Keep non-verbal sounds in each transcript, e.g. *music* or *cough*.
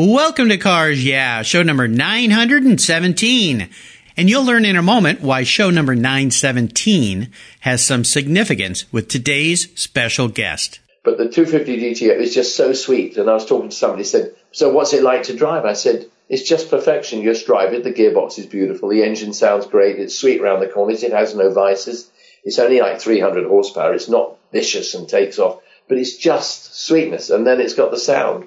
Welcome to Cars Yeah, show number 917. And you'll learn in a moment why show number 917 has some significance with today's special guest. But the 250 GTO is just so sweet. And I was talking to somebody said, so what's it like to drive? I said, it's just perfection. You just drive it. The gearbox is beautiful. The engine sounds great. It's sweet around the corners. It has no vices. It's only like 300 horsepower. It's not vicious and takes off, but it's just sweetness. And then it's got the sound.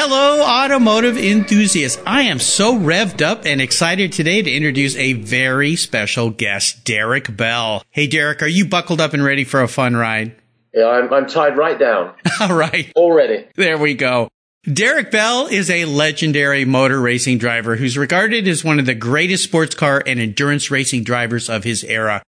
Hello, automotive enthusiasts. I am so revved up and excited today to introduce a very special guest, Derek Bell. Hey, Derek, are you buckled up and ready for a fun ride? Yeah, I'm, I'm tied right down. *laughs* All right. Already. There we go. Derek Bell is a legendary motor racing driver who's regarded as one of the greatest sports car and endurance racing drivers of his era.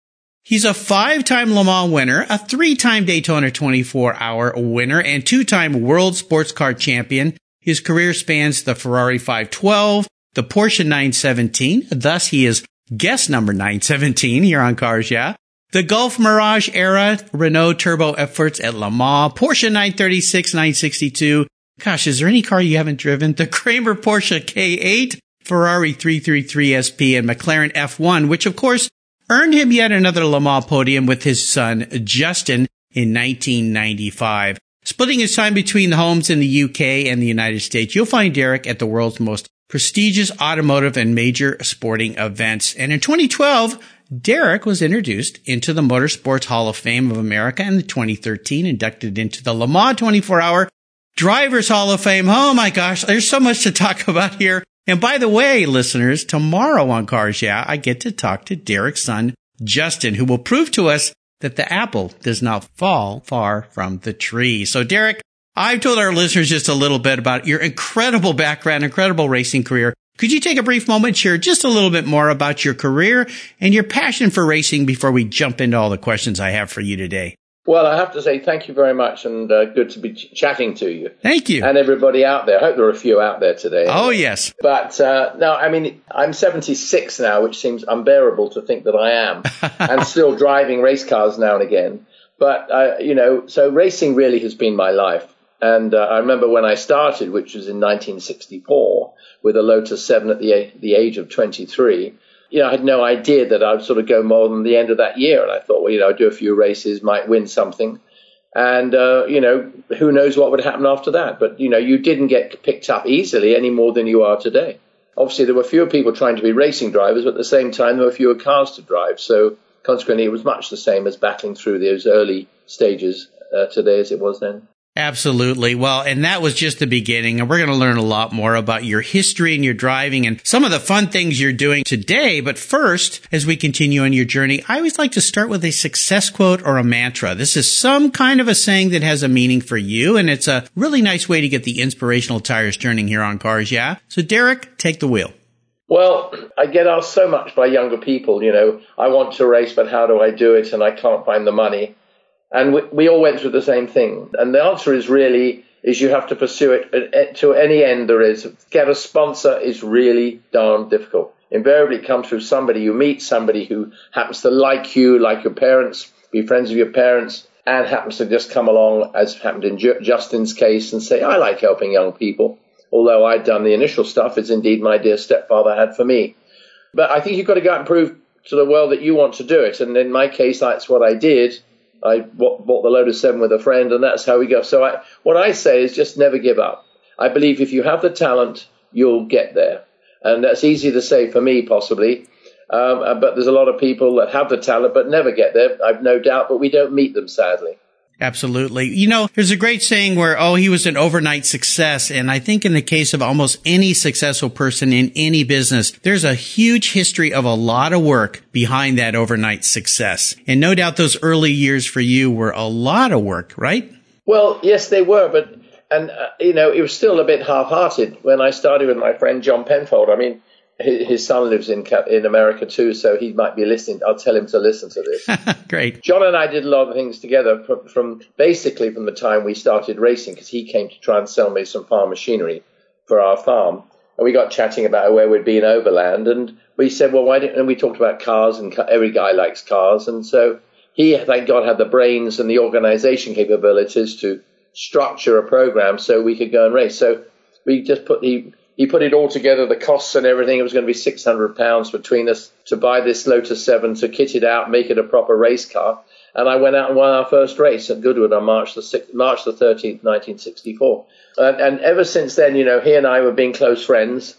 He's a five-time Le Mans winner, a three-time Daytona 24-hour winner, and two-time World Sports Car Champion. His career spans the Ferrari 512, the Porsche 917, thus he is guest number 917 here on Cars Yeah. The Gulf Mirage era, Renault turbo efforts at Le Mans, Porsche 936, 962. Gosh, is there any car you haven't driven? The Kremer Porsche K8, Ferrari 333 SP, and McLaren F1, which of course earned him yet another Le Mans podium with his son Justin in 1995. Splitting his time between the homes in the UK and the United States, you'll find Derek at the world's most prestigious automotive and major sporting events. And in 2012, Derek was introduced into the Motorsports Hall of Fame of America and in 2013, inducted into the Le Mans 24 hour Drivers Hall of Fame. Oh my gosh, there's so much to talk about here. And by the way, listeners, tomorrow on Cars Yeah, I get to talk to Derek's son, Justin, who will prove to us that the apple does not fall far from the tree. So Derek, I've told our listeners just a little bit about your incredible background, incredible racing career. Could you take a brief moment, share just a little bit more about your career and your passion for racing before we jump into all the questions I have for you today? Well, I have to say thank you very much, and uh, good to be ch- chatting to you. Thank you. And everybody out there. I hope there are a few out there today. Oh, yes. But uh, no, I mean, I'm 76 now, which seems unbearable to think that I am, *laughs* and still driving race cars now and again. But, uh, you know, so racing really has been my life. And uh, I remember when I started, which was in 1964, with a Lotus 7 at the, the age of 23 you know, I had no idea that I'd sort of go more than the end of that year. And I thought, well, you know, I'd do a few races, might win something. And, uh, you know, who knows what would happen after that. But, you know, you didn't get picked up easily any more than you are today. Obviously, there were fewer people trying to be racing drivers, but at the same time, there were fewer cars to drive. So consequently, it was much the same as battling through those early stages uh, today as it was then. Absolutely. Well, and that was just the beginning. And we're going to learn a lot more about your history and your driving and some of the fun things you're doing today. But first, as we continue on your journey, I always like to start with a success quote or a mantra. This is some kind of a saying that has a meaning for you. And it's a really nice way to get the inspirational tires turning here on cars. Yeah. So Derek, take the wheel. Well, I get asked so much by younger people, you know, I want to race, but how do I do it? And I can't find the money. And we, we all went through the same thing. And the answer is really is you have to pursue it uh, uh, to any end there is. Get a sponsor is really darn difficult. Invariably, it comes through somebody you meet, somebody who happens to like you, like your parents, be friends with your parents, and happens to just come along, as happened in Justin's case, and say, I like helping young people. Although I'd done the initial stuff, as indeed my dear stepfather had for me. But I think you've got to go out and prove to the world that you want to do it. And in my case, that's what I did. I bought the Lotus 7 with a friend, and that's how we go. So I, what I say is just never give up. I believe if you have the talent, you'll get there. And that's easy to say for me, possibly. Um, uh, but there's a lot of people that have the talent but never get there, I've no doubt, but we don't meet them, sadly. Absolutely. You know, there's a great saying where, oh, he was an overnight success. And I think in the case of almost any successful person in any business, there's a huge history of a lot of work behind that overnight success. And no doubt those early years for you were a lot of work, right? Well, yes, they were. But, and, uh, you know, it was still a bit half hearted when I started with my friend John Penfold. I mean, his son lives in in America too, so he might be listening. I'll tell him to listen to this. *laughs* Great. John and I did a lot of things together from, from basically from the time we started racing because he came to try and sell me some farm machinery for our farm, and we got chatting about where we'd be in Overland, and we said, well, why didn't? And we talked about cars, and every guy likes cars, and so he, thank God, had the brains and the organisation capabilities to structure a program so we could go and race. So we just put the he put it all together, the costs and everything. It was going to be six hundred pounds between us to buy this Lotus Seven, to kit it out, make it a proper race car. And I went out and won our first race at Goodwood on March the 6th, March the thirteenth, nineteen sixty four. And, and ever since then, you know, he and I were being close friends,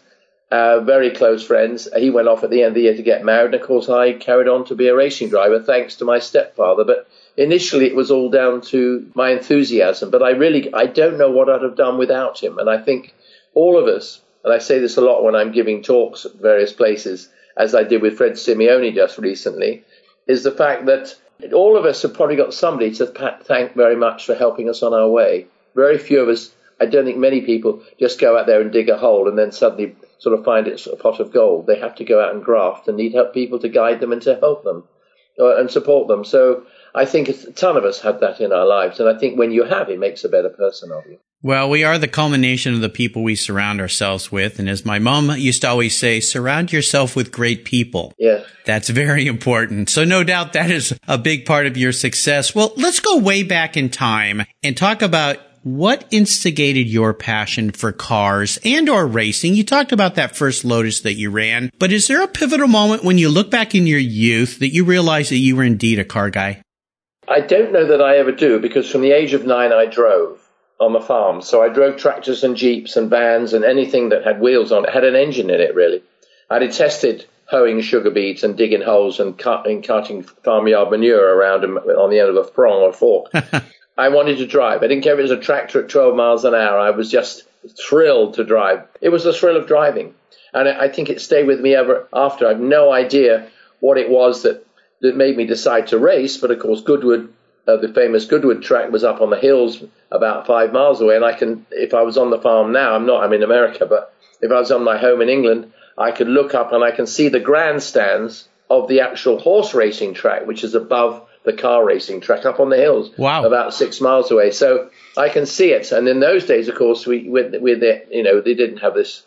uh, very close friends. He went off at the end of the year to get married, and of course, I carried on to be a racing driver thanks to my stepfather. But initially, it was all down to my enthusiasm. But I really, I don't know what I'd have done without him. And I think all of us and I say this a lot when I'm giving talks at various places, as I did with Fred Simeone just recently, is the fact that all of us have probably got somebody to thank very much for helping us on our way. Very few of us, I don't think many people, just go out there and dig a hole and then suddenly sort of find it's a pot of gold. They have to go out and graft and need help people to guide them and to help them uh, and support them. So I think a ton of us have that in our lives. And I think when you have, it makes a better person of you. Well, we are the culmination of the people we surround ourselves with. And as my mom used to always say, surround yourself with great people. Yeah. That's very important. So no doubt that is a big part of your success. Well, let's go way back in time and talk about what instigated your passion for cars and or racing? You talked about that first Lotus that you ran, but is there a pivotal moment when you look back in your youth that you realize that you were indeed a car guy? I don't know that I ever do because from the age of nine I drove on the farm. So I drove tractors and jeeps and vans and anything that had wheels on it, had an engine in it really. I detested hoeing sugar beets and digging holes and, cut, and cutting farmyard manure around on the end of a prong or fork. *laughs* I wanted to drive. I didn't care if it was a tractor at 12 miles an hour. I was just thrilled to drive. It was the thrill of driving. And I think it stayed with me ever after. I have no idea what it was that, that made me decide to race. But of course, Goodwood uh, the famous Goodwood track was up on the hills about five miles away. And I can, if I was on the farm now, I'm not, I'm in America, but if I was on my home in England, I could look up and I can see the grandstands of the actual horse racing track, which is above the car racing track up on the hills, wow. about six miles away. So I can see it. And in those days, of course, we with, with it, you know, they didn't have this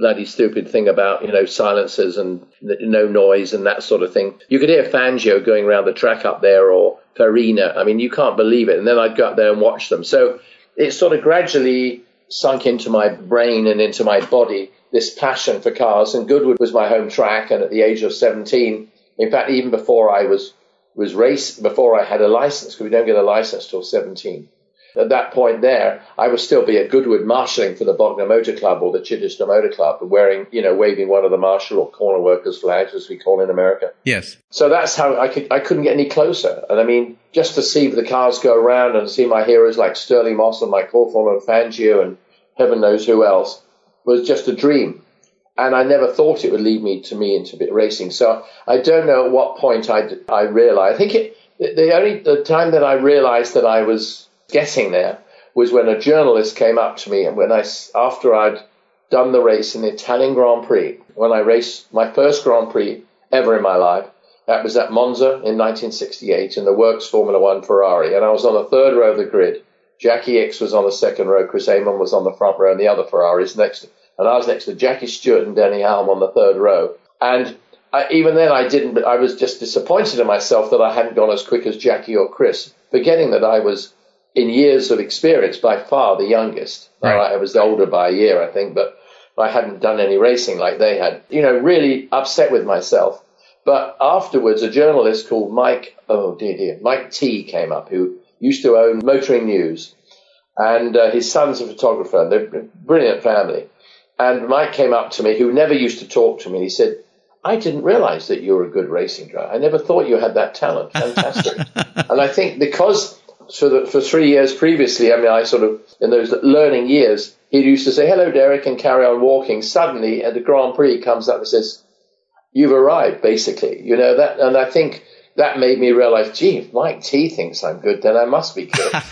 bloody stupid thing about you know silencers and no noise and that sort of thing. You could hear Fangio going around the track up there or Farina. I mean, you can't believe it. And then I'd go up there and watch them. So it sort of gradually sunk into my brain and into my body this passion for cars. And Goodwood was my home track. And at the age of 17, in fact, even before I was was race before I had a license, because we don't get a license till 17 at that point there, I would still be at Goodwood marshalling for the Bognor Motor Club or the Chichester Motor Club, wearing, you know, waving one of the marshal or corner workers flags, as we call in America. Yes. So that's how I could, I couldn't get any closer. And I mean, just to see the cars go around and see my heroes like Stirling Moss and Mike Hawthorn and Fangio and heaven knows who else was just a dream. And I never thought it would lead me to me into bit racing. So I don't know at what point I, I realized. I think it, the only the time that I realized that I was getting there was when a journalist came up to me and when I, after I'd done the race in the Italian Grand Prix, when I raced my first Grand Prix ever in my life, that was at Monza in 1968 in the Works Formula One Ferrari, and I was on the third row of the grid. Jacky Ickx was on the second row, Chris Amon was on the front row, and the other Ferraris next, and I was next to Jackie Stewart and Denny Hulme on the third row. And I, even then, I didn't. I was just disappointed in myself that I hadn't gone as quick as Jackie or Chris, forgetting that I was in years of experience, by far the youngest. Right. I was older by a year, I think, but I hadn't done any racing like they had. You know, really upset with myself. But afterwards, a journalist called Mike, oh dear, dear, Mike Tee came up, who used to own Motoring News, and uh, his son's a photographer. They're a brilliant family. And Mike came up to me, who never used to talk to me. He said, I didn't realize that you were a good racing driver. I never thought you had that talent. *laughs* Fantastic. and I think because for, that for three years previously, I mean, I sort of, in those learning years, he used to say, hello, Derek, and carry on walking. Suddenly, at the Grand Prix, comes up and says, you've arrived, basically. You know, that, and I think that made me realize, gee, if Mike Tee thinks I'm good, then I must be good. *laughs*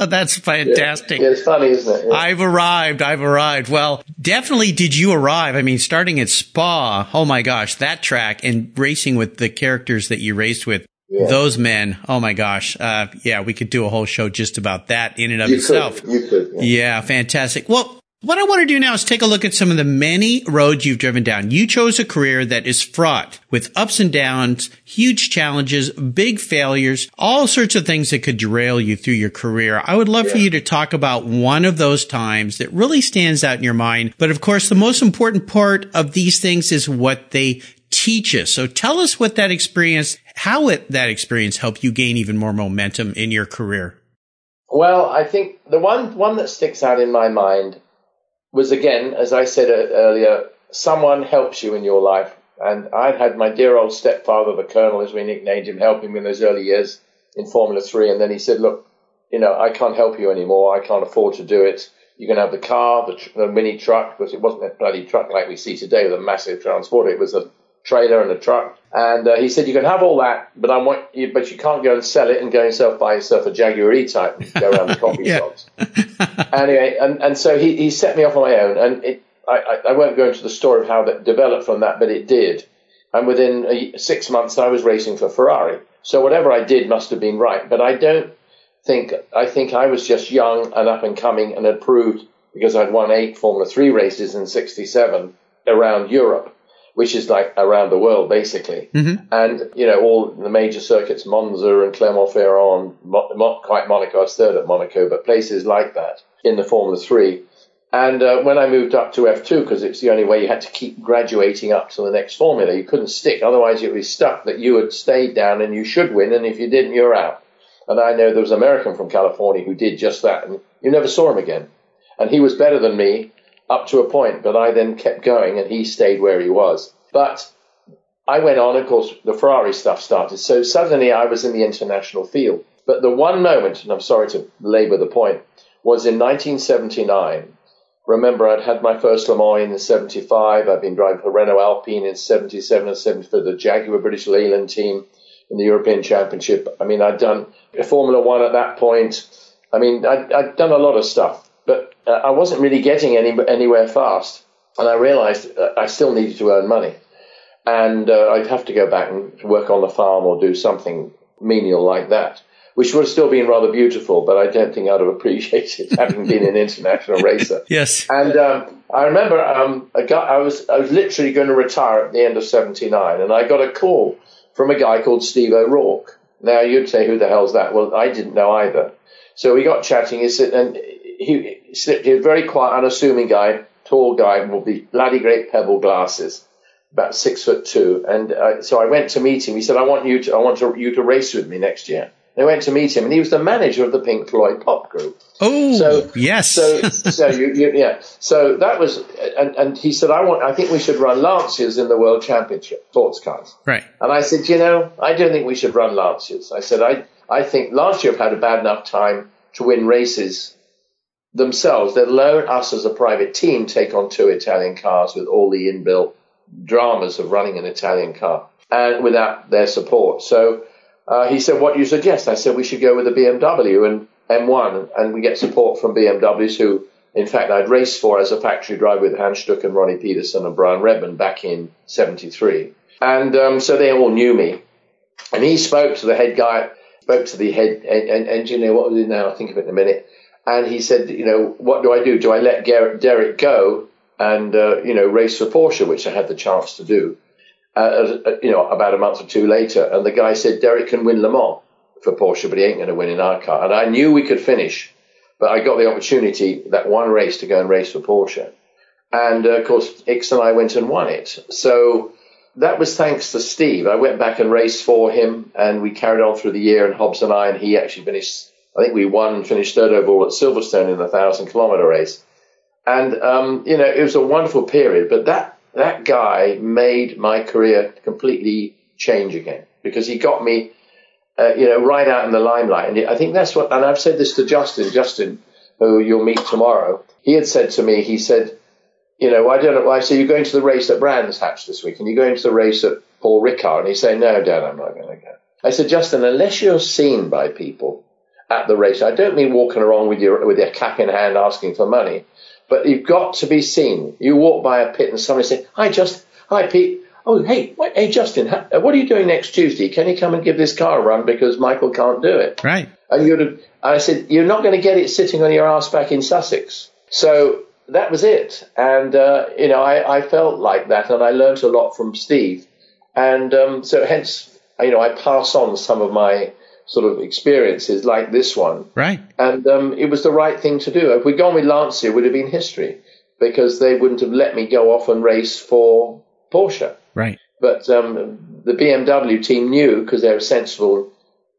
That's fantastic. Yeah. yeah. it's funny, isn't it? Yeah. I've arrived. I've arrived. Well, definitely did you arrive? I mean, starting at Spa, oh my gosh, that track and racing with the characters that you raced with. Yeah. Those men, oh my gosh. Uh, yeah, we could do a whole show just about that in and of you itself. Could. You could. Yeah. yeah, fantastic. Well, what I want to do now is take a look at some of the many roads you've driven down. You chose a career that is fraught with ups and downs, huge challenges, big failures, all sorts of things that could derail you through your career. I would love yeah. for you to talk about one of those times that really stands out in your mind. But of course, the most important part of these things is what they teach us. So tell us what that experience, how it, that experience helped you gain even more momentum in your career. Well, I think the one, one that sticks out in my mind was again, as I said uh, earlier, someone helps you in your life. And I'd had my dear old stepfather, the Colonel, as we nicknamed him, helping me in those early years in Formula Three. And then he said, "Look, you know, I can't help you anymore. I can't afford to do it. You can have the car, the, tr- the mini truck, because it wasn't a bloody truck like we see today with a massive transporter. It was a trailer and a truck. And uh, he said, you can have all that, but I want you, but you can't go and sell it and go yourself buy yourself a Jaguar E-Type and go around the *laughs* coffee shops. anyway, and, and so he, he set me off on my own. And it, I, I won't go into the story of how that developed from that, but it did. And within a, six months, I was racing for Ferrari. So whatever I did must have been right. But I don't think, I think I was just young and up and coming and had proved because I'd won eight Formula Three races in 67 around Europe which is like around the world basically. Mm-hmm. And, you know, all the major circuits, Monza and Clermont-Ferrand, not quite Monaco, I was third at Monaco, but places like that in the Formula 3. And uh, when I moved up to F2, because it's the only way you had to keep graduating up to the next formula, you couldn't stick. Otherwise, you'd be stuck that you had stayed down and you should win, and if you didn't, you're out. And I know there was an American from California who did just that, and you never saw him again. And he was better than me, up to a point, but I then kept going and he stayed where he was. But I went on, of course, the Ferrari stuff started. So suddenly I was in the international field. But the one moment, and I'm sorry to labor the point, was in 1979. Remember, I'd had my first Le Mans in 75. I'd been driving for Renault Alpine in 77 and 70 for the Jaguar British Leyland team in the European Championship. I mean, I'd done Formula One at that point. I mean, I'd, I'd done a lot of stuff but uh, I wasn't really getting any, anywhere fast. And I realized I still needed to earn money. And uh, I'd have to go back and work on the farm or do something menial like that, which would have still been rather beautiful, but I don't think I'd have appreciated *laughs* having been an international racer. *laughs* Yes. And um, I remember um, a guy, I was I was literally going to retire at the end of '79, and I got a call from a guy called Steve O'Rourke. Now you'd say, "Who the hell's that?" Well, I didn't know either. So we got chatting. He said, and he, was a very quiet, unassuming guy, tall guy, with the bloody great pebble glasses, about six foot two. And uh, so I went to meet him. He said, "I want you to, I want to, you to race with me next year." And I went to meet him, and he was the manager of the Pink Floyd pop group. Oh, so yes. So, so you, you, yeah. So that was, and, and he said, "I want, I think we should run Lancias in the World Championship sports cars." Right. And I said, "You know, I don't think we should run Lancias." I said, "I, I think Lancia have had a bad enough time to win races themselves, let alone us as a private team, take on two Italian cars with all the inbuilt dramas of running an Italian car and without their support. So uh, he said, What do you suggest? I said, We should go with a BMW and M1, and we get support from BMWs who, in fact, I'd raced for as a factory driver with Hans Stuck and Ronnie Peterson and Brian Redman back in 73. And um, so they all knew me. And he spoke to the head guy, spoke to the head engineer, what was it now? I'll think of it in a minute and he said, you know, what do I do? Do I let Derek go and, uh, you know, race for Porsche, which I had the chance to do, uh, uh, you know, about a month or two later. And the guy said, Derek can win Le Mans for Porsche, but he ain't going to win in our car. And I knew we could finish, but I got the opportunity that one race to go and race for Porsche. And uh, of course, Ickx and I went and won it. So that was thanks to Steve. I went back and raced for him, and we carried on through the year. And Hobbs and I, and he actually finished I think we won finished third overall at Silverstone in the thousand kilometer race. And, um, you know, it was a wonderful period, but that, that guy made my career completely change again because he got me, uh, you know, right out in the limelight. And I think that's what, and I've said this to Justin, Justin, who you'll meet tomorrow. He had said to me, he said, you know, I don't know. I say you're going to the race at Brands Hatch this week, and you're going to the race at Paul Ricard. And he'd say, no, Dad, I'm not going to go. I said, Justin, unless you're seen by people at the race, I don't mean walking around with your, with your cap in hand asking for money, but you've got to be seen. You walk by a pit and somebody say, hi, Justin, hi, Pete. Oh, hey, wait, hey, Justin, what are you doing next Tuesday? Can you come and give this car a run because Michael can't do it? Right. And you'd have, I said, you're not going to get it sitting on your ass back in Sussex. So that was it. And, uh, you know, I, I, felt like that and I learned a lot from Steve. And um, so hence, you know, I pass on some of my sort of experiences like this one. Right. And um, it was the right thing to do. If we'd gone with Lancia, it would have been history because they wouldn't have let me go off and race for Porsche. Right. But um, the BMW team knew because they're sensible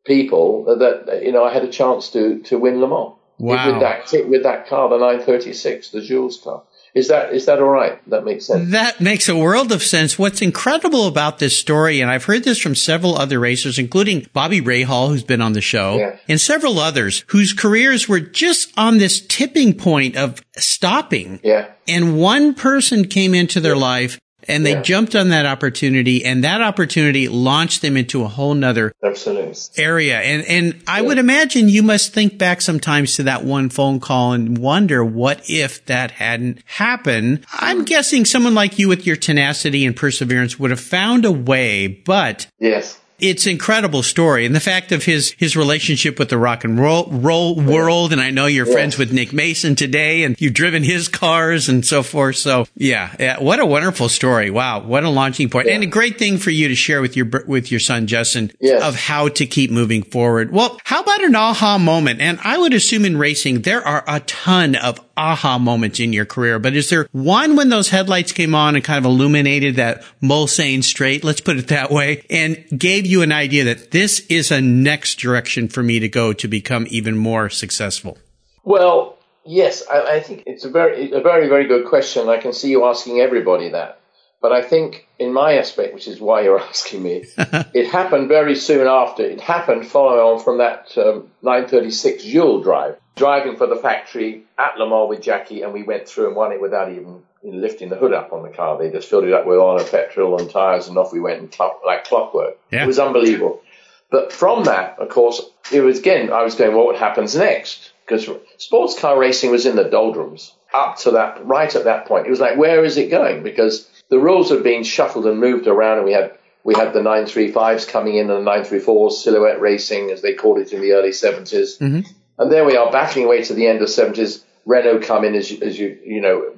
people that you know I had a chance to to win Le Mans. Wow. With that with that car, the 936, the Jules car. Is that is that all right? That makes sense. That makes a world of sense. What's incredible about this story, and I've heard this from several other racers, including Bobby Rahal, who's been on the show, yeah. and several others whose careers were just on this tipping point of stopping. Yeah. And one person came into their life and they yeah. jumped on that opportunity and that opportunity launched them into a whole nother Absolutely. area. And, and I yeah. would imagine you must think back sometimes to that one phone call and wonder what if that hadn't happened. I'm guessing someone like you with your tenacity and perseverance would have found a way, but yes it's incredible story. And the fact of his his relationship with the rock and roll, roll world and I know you're friends with Nick Mason today and you've driven his cars and so forth. So yeah, yeah what a wonderful story. Wow what a launching point. Yeah. and a great thing for you to share with your with your son Justin of how to keep moving forward. Well how about an aha moment? And I would assume in racing there are a ton of aha moments in your career, but is there one when those headlights came on and kind of illuminated that Mulsanne straight, let's put it that way, and gave you an idea that this is a next direction for me to go to become even more successful? Well, yes, I, I think it's a very, a very, very good question. I can see you asking everybody that. But I think in my aspect, which is why you're *laughs* asking me, *laughs* it happened very soon after. It happened following on from that um, 936 Jules drive driving for the factory at Le Mans with Jackie, and we went through and won it without even lifting the hood up on the car. They just filled it up with oil and petrol and tires, and off we went and clock, like clockwork. Yeah. It was unbelievable. But from that, of course, it was again. I was going, what happens next? Because sports car racing was in the doldrums up to that, right at that point. It was like, where is it going? Because the rules had been shuffled and moved around, and we had we had the 935s coming in and the 934s, silhouette racing, as they called it in the early 70s. Mm-hmm. And there we are, battling away to the end of the 70s. Renault come in, as, as you, you know,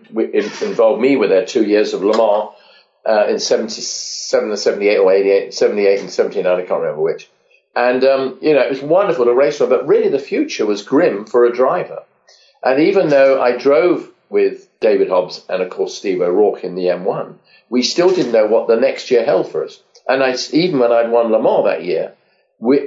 involved me with their two years of Le Mans uh, in 77 and 78 or 88, 78 and 79, I can't remember which. And, um, you know, it was wonderful to race on, but really the future was grim for a driver. And even though I drove with David Hobbs and, of course, Steve O'Rourke in the M1, we still didn't know what the next year held for us. And I, even when I'd won Le Mans that year,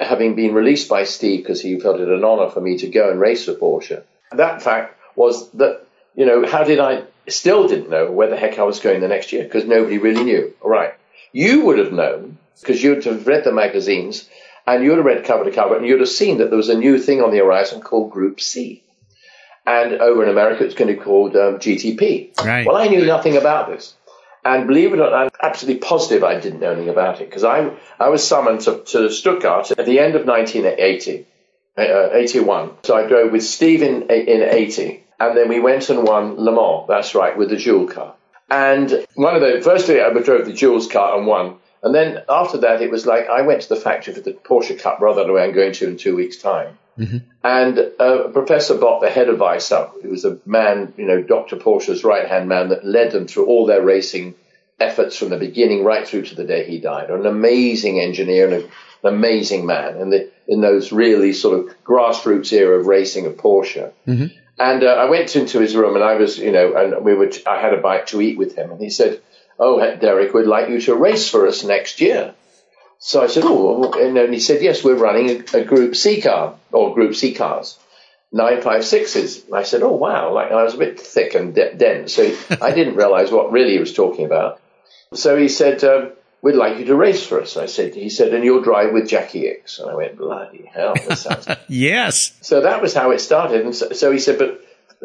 having been released by Steve because he felt it an honour for me to go and race for Porsche. That fact was that, you know, how did I still didn't know where the heck I was going the next year because nobody really knew. All right. You would have known because you'd have read the magazines and you'd have read cover to cover and you'd have seen that there was a new thing on the horizon called Group C. And over in America, it's going to be called um, GTP. Right. Well, I knew nothing about this. And believe it or not, I'm absolutely positive I didn't know anything about it because I, I was summoned to, to Stuttgart at the end of 1980, uh, 81. So I drove with Steve in, in 80 and then we went and won Le Mans. That's right, with the Jules car. And one of the first day I drove the Jules car and won. And then after that, it was like I went to the factory for the Porsche Cup rather than I'm going to in two weeks' time. Mm-hmm. And uh, Professor Bott, the head of Weissach, who was a man, you know, Dr. Porsche's right hand man that led them through all their racing efforts from the beginning right through to the day he died. An amazing engineer and a, an amazing man in, the, in those really sort of grassroots era of racing of Porsche. Mm-hmm. And uh, I went into his room and I was, you know, and we were, I had a bite to eat with him and he said, Oh, Derek, we'd like you to race for us next year. So I said, oh, and he said, yes, we're running a, a Group C car or Group C cars, 956s. I said, oh, wow. Like, I was a bit thick and de- dense, so I didn't realize what really he was talking about. So he said, um, we'd like you to race for us. I said, he said, and you'll drive with Jacky Ickx. And I went, bloody hell, that sounds. *laughs* yes. So that was how it started. And so, so he said, but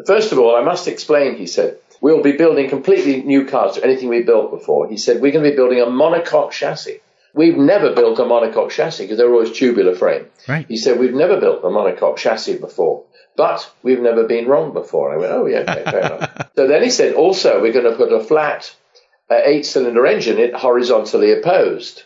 first of all, I must explain, he said, we'll be building completely new cars to anything we built before. He said, we're going to be building a monocoque chassis. We've never built a monocoque chassis because they're always tubular frame. Right. He said, we've never built a monocoque chassis before, but we've never been wrong before. I went, oh yeah, okay, fair enough. *laughs* So then he said, also, we're going to put a flat uh, eight cylinder engine in horizontally opposed.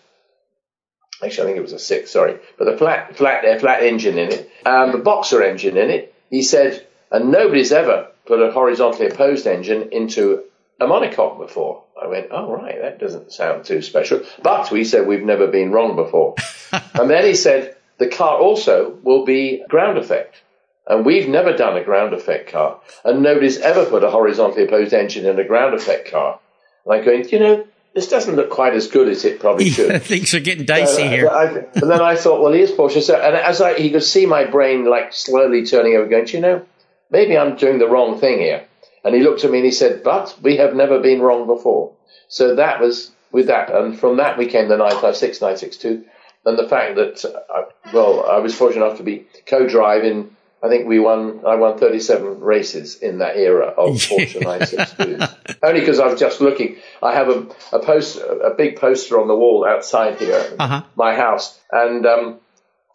Actually, I think it was a six, sorry, but a flat, flat, uh, flat engine in it, um, a boxer engine in it. He said, and nobody's ever put a horizontally opposed engine into a monocoque before. I went, oh, right, that doesn't sound too special. But we said we've never been wrong before. *laughs* and then he said, the car also will be ground effect. And we've never done a ground effect car. And nobody's ever put a horizontally opposed engine in a ground effect car. And I'm going, you know, this doesn't look quite as good as it probably *laughs* should. Things are getting dicey uh, here. I, and then I thought, well, here's Porsche. So, and as I, he could see my brain like slowly turning over, going, you know, maybe I'm doing the wrong thing here. And he looked at me and he said, but we have never been wrong before. So that was with that. And from that we came the 956, 962. And the fact that, uh, well, I was fortunate enough to be co-driving. I think we won, I won 37 races in that era of *laughs* Porsche 962. Only because I was just looking. I have a, a post, a big poster on the wall outside here, Uh-huh. my house. And, um,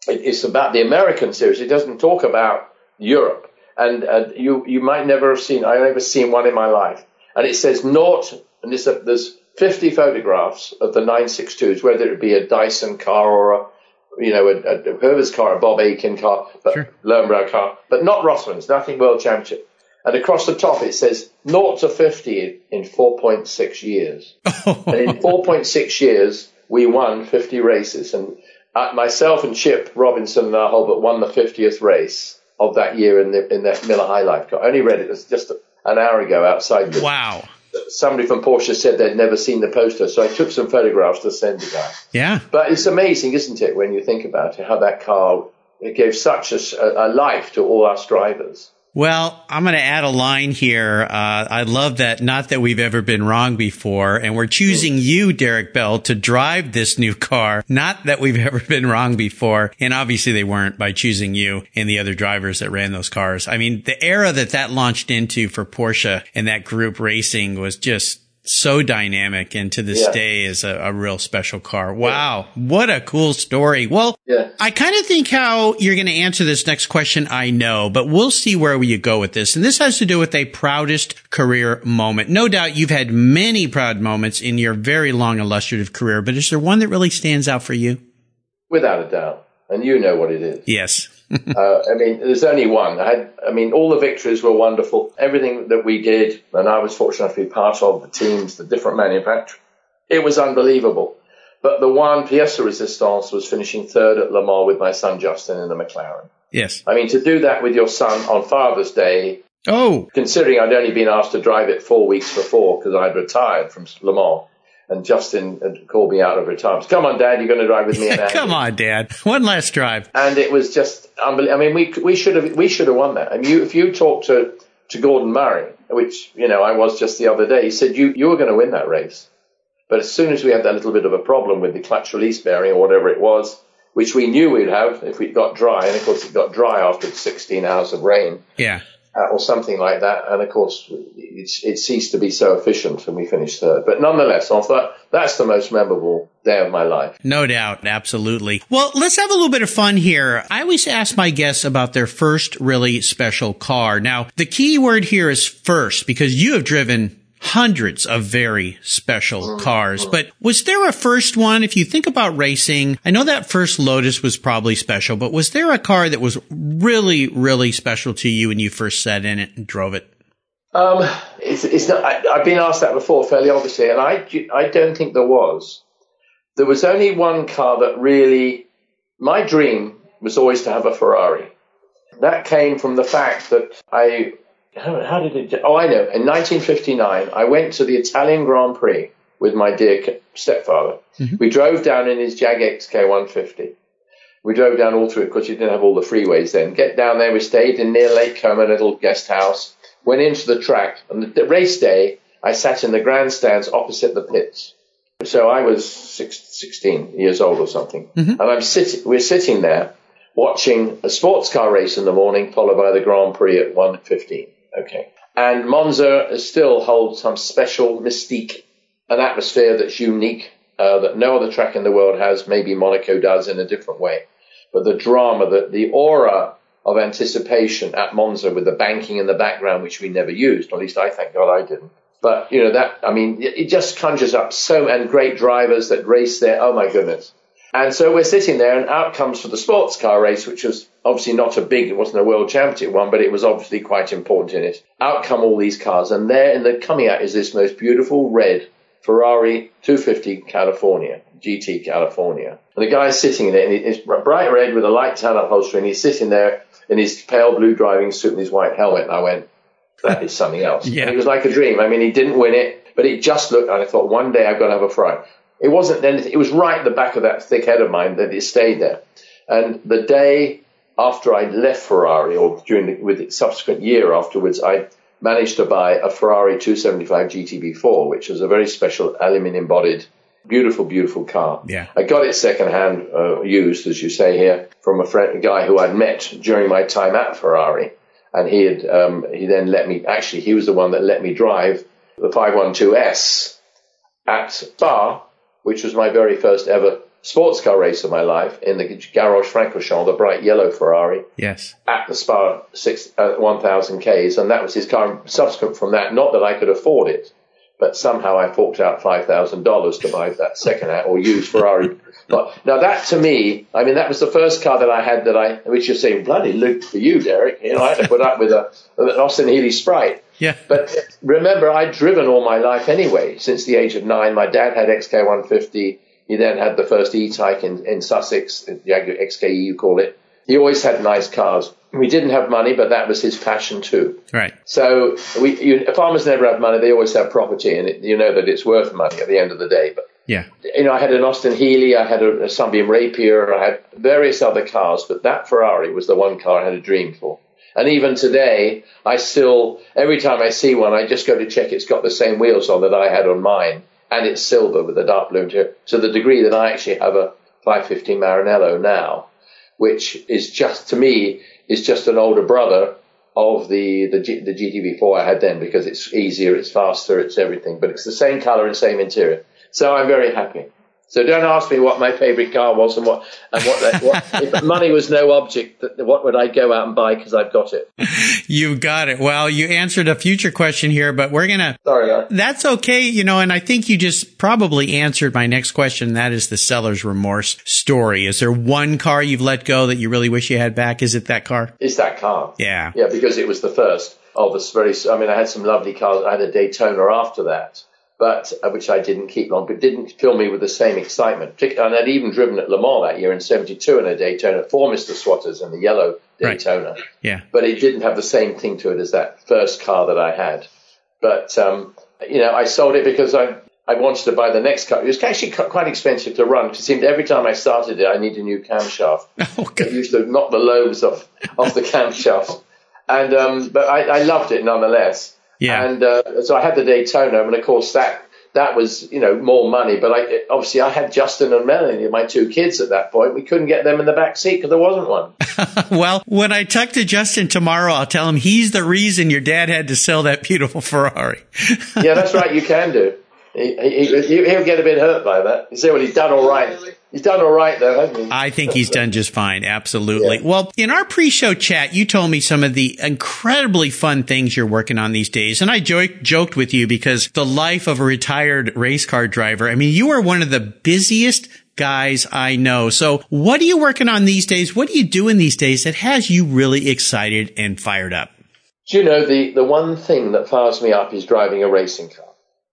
it, it's about the American series. It doesn't talk about Europe and uh, you you might never have seen. I've never seen one in my life, and it says naught, and there's, a, there's 50 photographs of the 962s, whether it be a Dyson car or a you know a, a whoever's car, a Bob Akin car, but Sure. Löwenbräu car, but not Rothmans, nothing World Championship. And across the top it says naught to 50 in 4.6 years. *laughs* and in 4.6 years we won 50 races, and uh, myself and Chip Robinson and Al Holbert won the 50th race of that year in the in that Miller High Life car. I only read it just an hour ago outside. The, wow. Somebody from Porsche said they'd never seen the poster, so I took some photographs to send the guy. Yeah. But it's amazing, isn't it, when you think about it, how that car it gave such a, a life to all us drivers. Well, I'm going to add a line here. Uh, I love that. Not that we've ever been wrong before, and we're choosing you, Derek Bell, to drive this new car. Not that we've *laughs* ever been wrong before, and obviously they weren't by choosing you and the other drivers that ran those cars. I mean, the era that that launched into for Porsche and that group racing was just so dynamic, and to this Yeah. day is a, a real special car. Wow, what a cool story. Well, Yeah. I kind of think how you're going to answer this next question, I know, but we'll see where you go with this. And this has to do with a proudest career moment. No doubt you've had many proud moments in your very long illustrative career, but is there one that really stands out for you? Without a doubt. And you know what it is. Yes. *laughs* Uh, I mean, there's only one. I had, I mean, all the victories were wonderful. Everything that we did, and I was fortunate enough to be part of the teams, the different manufacturers, it was unbelievable. But the one pièce de résistance was finishing third at Le Mans with my son Justin in the McLaren. Yes. I mean, to do that with your son on Father's Day, Oh, considering I'd only been asked to drive it four weeks before because I'd retired from Le Mans, and Justin had called me out of retirement. Come on, Dad, you're going to drive with me *laughs* come on, Dad. One last drive. and it was just unbelievable. I mean, we we should have we should have won that. I mean, you, if you talk to to Gordon Murray, which you know I was just the other day, he said you you were going to win that race, but as soon as we had that little bit of a problem with the clutch release bearing or whatever it was, which we knew we'd have if it got dry, and of course it got dry after 16 hours of rain Yeah. Or something like that, and of course it, it ceased to be so efficient, and we finished third. But nonetheless, I thought that's the most memorable day of my life. No doubt. Absolutely. Well, let's have a little bit of fun here. I always ask my guests about their first really special car. Now, the key word here is first because you have driven hundreds of very special cars, but was there a first one? If you think about racing, I know that first Lotus was probably special, but was there a car that was really, really special to you when you first sat in it and drove it? Um, it's, it's not, I, I've been asked that before, fairly obviously, and I, I don't think there was. There was only one car that really, my dream was always to have a Ferrari. That came from the fact that I, how, how did it, oh, I know, in 1959, I went to the Italian Grand Prix with my dear c- stepfather. Mm-hmm. We drove down in his Jag XK 150. We drove down all through it because you didn't have all the freeways then. Get down there, we stayed in near Lake Como, a little guest house, went into the track, On the, the race day, I sat in the grandstands opposite the pits. So I was six, 16 years old or something, mm-hmm. and I'm sitting. We're sitting there watching a sports car race in the morning, followed by the Grand Prix at 1.15. Okay. And Monza still holds some special mystique, an atmosphere that's unique, uh, that no other track in the world has. Maybe Monaco does in a different way. But the drama, the, the aura of anticipation at Monza with the banking in the background, which we never used, at least I thank God I didn't. But, you know, that, I mean, it just conjures up so, and great drivers that race there. Oh my goodness. And so we're sitting there and out comes for the sports car race, which was obviously not a big, it wasn't a world championship one, but it was obviously quite important in it. Out come all these cars and there in the coming out is this most beautiful red Ferrari 250 California, GT California. And the guy's sitting there and it's bright red with a light tan upholstery and he's sitting there in his pale blue driving suit and his white helmet. And I went, that is something else. *laughs* yeah. And it was like a dream. I mean, he didn't win it, but it just looked, and I thought one day I've got to have a Ferrari. It wasn't then, it was right at the back of that thick head of mine that it stayed there. And the day after I left Ferrari, or during the, with the subsequent year afterwards, I managed to buy a Ferrari 275 GTB4, which was a very special aluminium bodied, beautiful, beautiful car. Yeah. I got it secondhand, uh, used, as you say here, from a friend, a guy who I'd met during my time at Ferrari. And he had, um, he then let me, actually, he was the one that let me drive the 512S at Spa which was my very first ever sports car race of my life in the Garage Francorchamps, the bright yellow Ferrari. Yes. At the Spa six, uh, 1000 Ks. And that was his car. Subsequent from that, not that I could afford it, but somehow I forked out $5,000 to buy that second hand or used Ferrari. But now that to me, I mean, that was the first car that I had that I, which you're saying, bloody look for you, Derek. You know, I had to put up with a, an Austin Healey Sprite. Yeah. But remember, I'd driven all my life anyway, since the age of nine. My dad had XK150. He then had the first E-Type in, in Sussex, Jaguar XKE, you call it. He always had nice cars. We didn't have money, but that was his passion too. Right. So we, you, farmers never have money; they always have property, and it, you know that it's worth money at the end of the day. But Yeah. you know, I had an Austin Healey, I had a, a Sunbeam Rapier, I had various other cars, but that Ferrari was the one car I had a dream for. And even today, I still, every time I see one, I just go to check it's got the same wheels on that I had on mine, and it's silver with a dark blue interior, to the degree that I actually have a 550 Maranello now, which is just, to me, is just an older brother of the, the, G, the GTB4 I had then because it's easier, it's faster, it's everything, but it's the same color and same interior. So I'm very happy. So don't ask me what my favorite car was and what and what, what *laughs* if money was no object. What would I go out and buy because I've got it? You got it. Well, you answered a future question here, but we're gonna. Sorry, I, That's okay, you know, and I think you just probably answered my next question. That is the seller's remorse story. Is there one car you've let go that you really wish you had back? Is it that car? it's that car. Yeah. Yeah, because it was the first of a very. I mean, I had some lovely cars. I had a Daytona after that, but uh, which I didn't keep long, but didn't fill me with the same excitement. And I'd even driven at Le Mans that year in '72 in a Daytona for Mr. Swaters in the yellow Right. Daytona. Yeah. but it didn't have the same thing to it as that first car that I had. But um, you know, I sold it because I I wanted to buy the next car. It was actually quite expensive to run. 'cause It seemed every time I started it, I need a new camshaft. *laughs* Oh, It used to knock the lobes off off the *laughs* camshaft. And um, but I, I loved it nonetheless. Yeah. And uh, so I had the Daytona, and of course that that was you know more money. But I obviously I had Justin and Melanie, my two kids at that point. We couldn't get them in the back seat because there wasn't one. *laughs* Well, when I talk to Justin tomorrow, I'll tell him he's the reason your dad had to sell that beautiful Ferrari. yeah, that's right. You can do. He, he, he, he'll get a bit hurt by that. You say, well, he's done all right. He's done all right, though, hasn't he? I think he's done just fine. Absolutely. Yeah. Well, in our pre-show chat, you told me some of the incredibly fun things you're working on these days. And I jo- joked with you because the life of a retired race car driver, I mean, you are one of the busiest guys I know. So what are you working on these days? What are you doing these days that has you really excited and fired up? Do you know, the, the one thing that fires me up is driving a racing car.